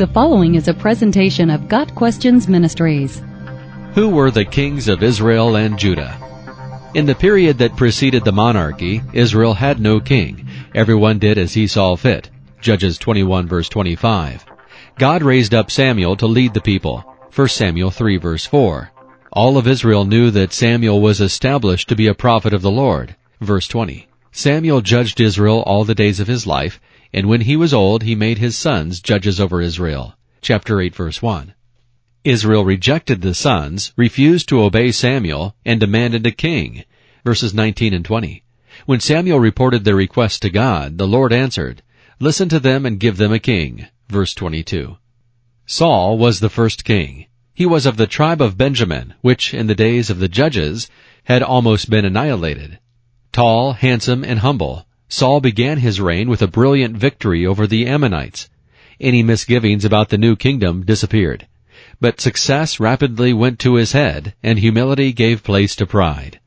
The following is a presentation of Got Questions Ministries. Who were the kings of Israel and Judah? In the period that preceded the monarchy, Israel had no king. Everyone did as he saw fit. Judges 21 verse 25. God raised up Samuel to lead the people. 1 Samuel 3 verse 4. All of Israel knew that Samuel was established to be a prophet of the Lord. Verse 20. Samuel judged Israel all the days of his life, and when he was old, he made his sons judges over Israel. Chapter 8 verse 1. Israel rejected the sons, refused to obey Samuel, and demanded a king. Verses 19 and 20. When Samuel reported their request to God, the Lord answered, Listen to them and give them a king. Verse 22. Saul was the first king. He was of the tribe of Benjamin, which in the days of the judges had almost been annihilated. Tall, handsome, and humble, Saul began his reign with a brilliant victory over the Ammonites. Any misgivings about the new kingdom disappeared. But success rapidly went to his head, and humility gave place to pride.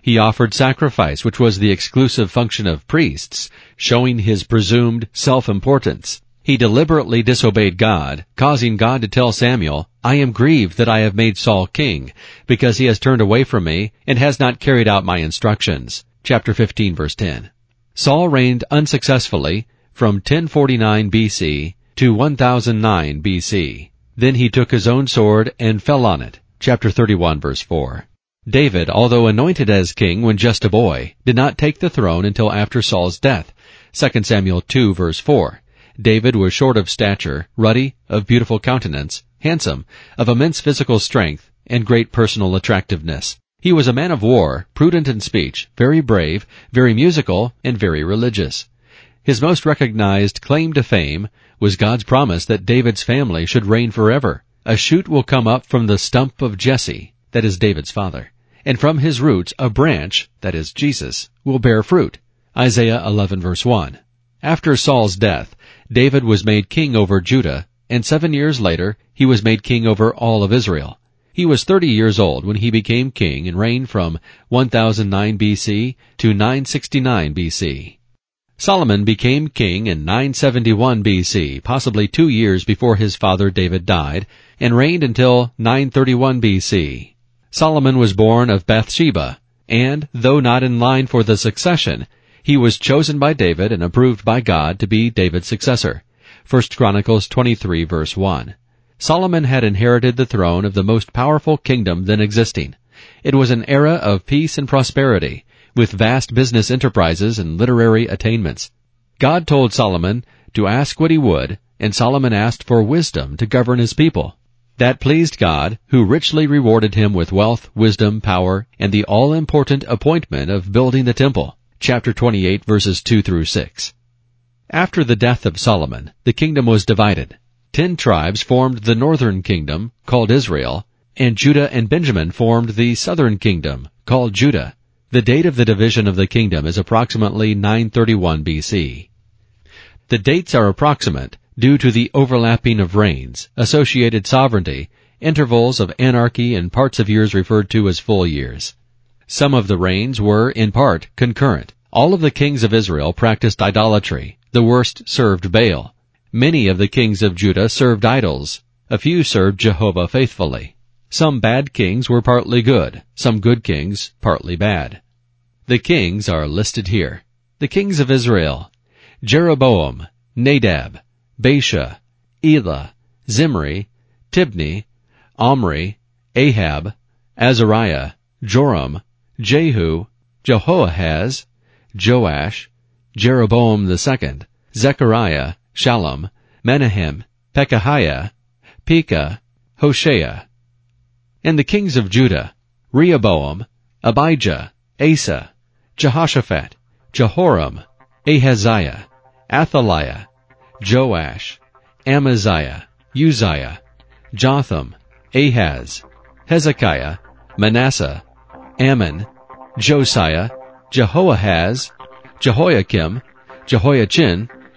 He offered sacrifice, which was the exclusive function of priests, showing his presumed self-importance. He deliberately disobeyed God, causing God to tell Samuel, I am grieved that I have made Saul king, because he has turned away from me and has not carried out my instructions. Chapter 15 verse 10. Saul reigned unsuccessfully from 1049 BC to 1009 BC. Then he took his own sword and fell on it. Chapter 31 verse 4. David, although anointed as king when just a boy, did not take the throne until after Saul's death. 2 Samuel 2 verse 4. David was short of stature, ruddy, of beautiful countenance, handsome, of immense physical strength, and great personal attractiveness. He was a man of war, prudent in speech, very brave, very musical, and very religious. His most recognized claim to fame was God's promise that David's family should reign forever. A shoot will come up from the stump of Jesse, that is David's father, and from his roots a branch, that is Jesus, will bear fruit. Isaiah 11 verse 1. After Saul's death, David was made king over Judah, and seven years later, he was made king over all of Israel. He was 30 years old when he became king and reigned from 1009 BC to 969 BC. Solomon became king in 971 BC, possibly two years before his father David died, and reigned until 931 BC. Solomon was born of Bathsheba, and, though not in line for the succession, he was chosen by David and approved by God to be David's successor. 1 Chronicles 23 verse 1. Solomon had inherited the throne of the most powerful kingdom then existing. It was an era of peace and prosperity, with vast business enterprises and literary attainments. God told Solomon to ask what he would, and Solomon asked for wisdom to govern his people. That pleased God, who richly rewarded him with wealth, wisdom, power, and the all-important appointment of building the temple. Chapter 28 verses 2 through 6. After the death of Solomon, the kingdom was divided. Ten tribes formed the northern kingdom, called Israel, and Judah and Benjamin formed the southern kingdom, called Judah. The date of the division of the kingdom is approximately 931 BC. The dates are approximate due to the overlapping of reigns, associated sovereignty, intervals of anarchy and parts of years referred to as full years. Some of the reigns were, in part, concurrent. All of the kings of Israel practiced idolatry. The worst served Baal. Many of the kings of Judah served idols. A few served Jehovah faithfully. Some bad kings were partly good, some good kings partly bad. The kings are listed here. The kings of Israel. Jeroboam, Nadab, Baasha, Elah, Zimri, Tibni, Omri, Ahab, Azariah, Joram, Jehu, Jehoahaz, Joash, Jeroboam the second, Zechariah, Shallum, Menahem, Pekahiah, Pekah, Hoshea. And the kings of Judah, Rehoboam, Abijah, Asa, Jehoshaphat, Jehoram, Ahaziah, Athaliah, Joash, Amaziah, Uzziah, Jotham, Ahaz, Hezekiah, Manasseh, Amon, Josiah, Jehoahaz, Jehoiakim, Jehoiachin,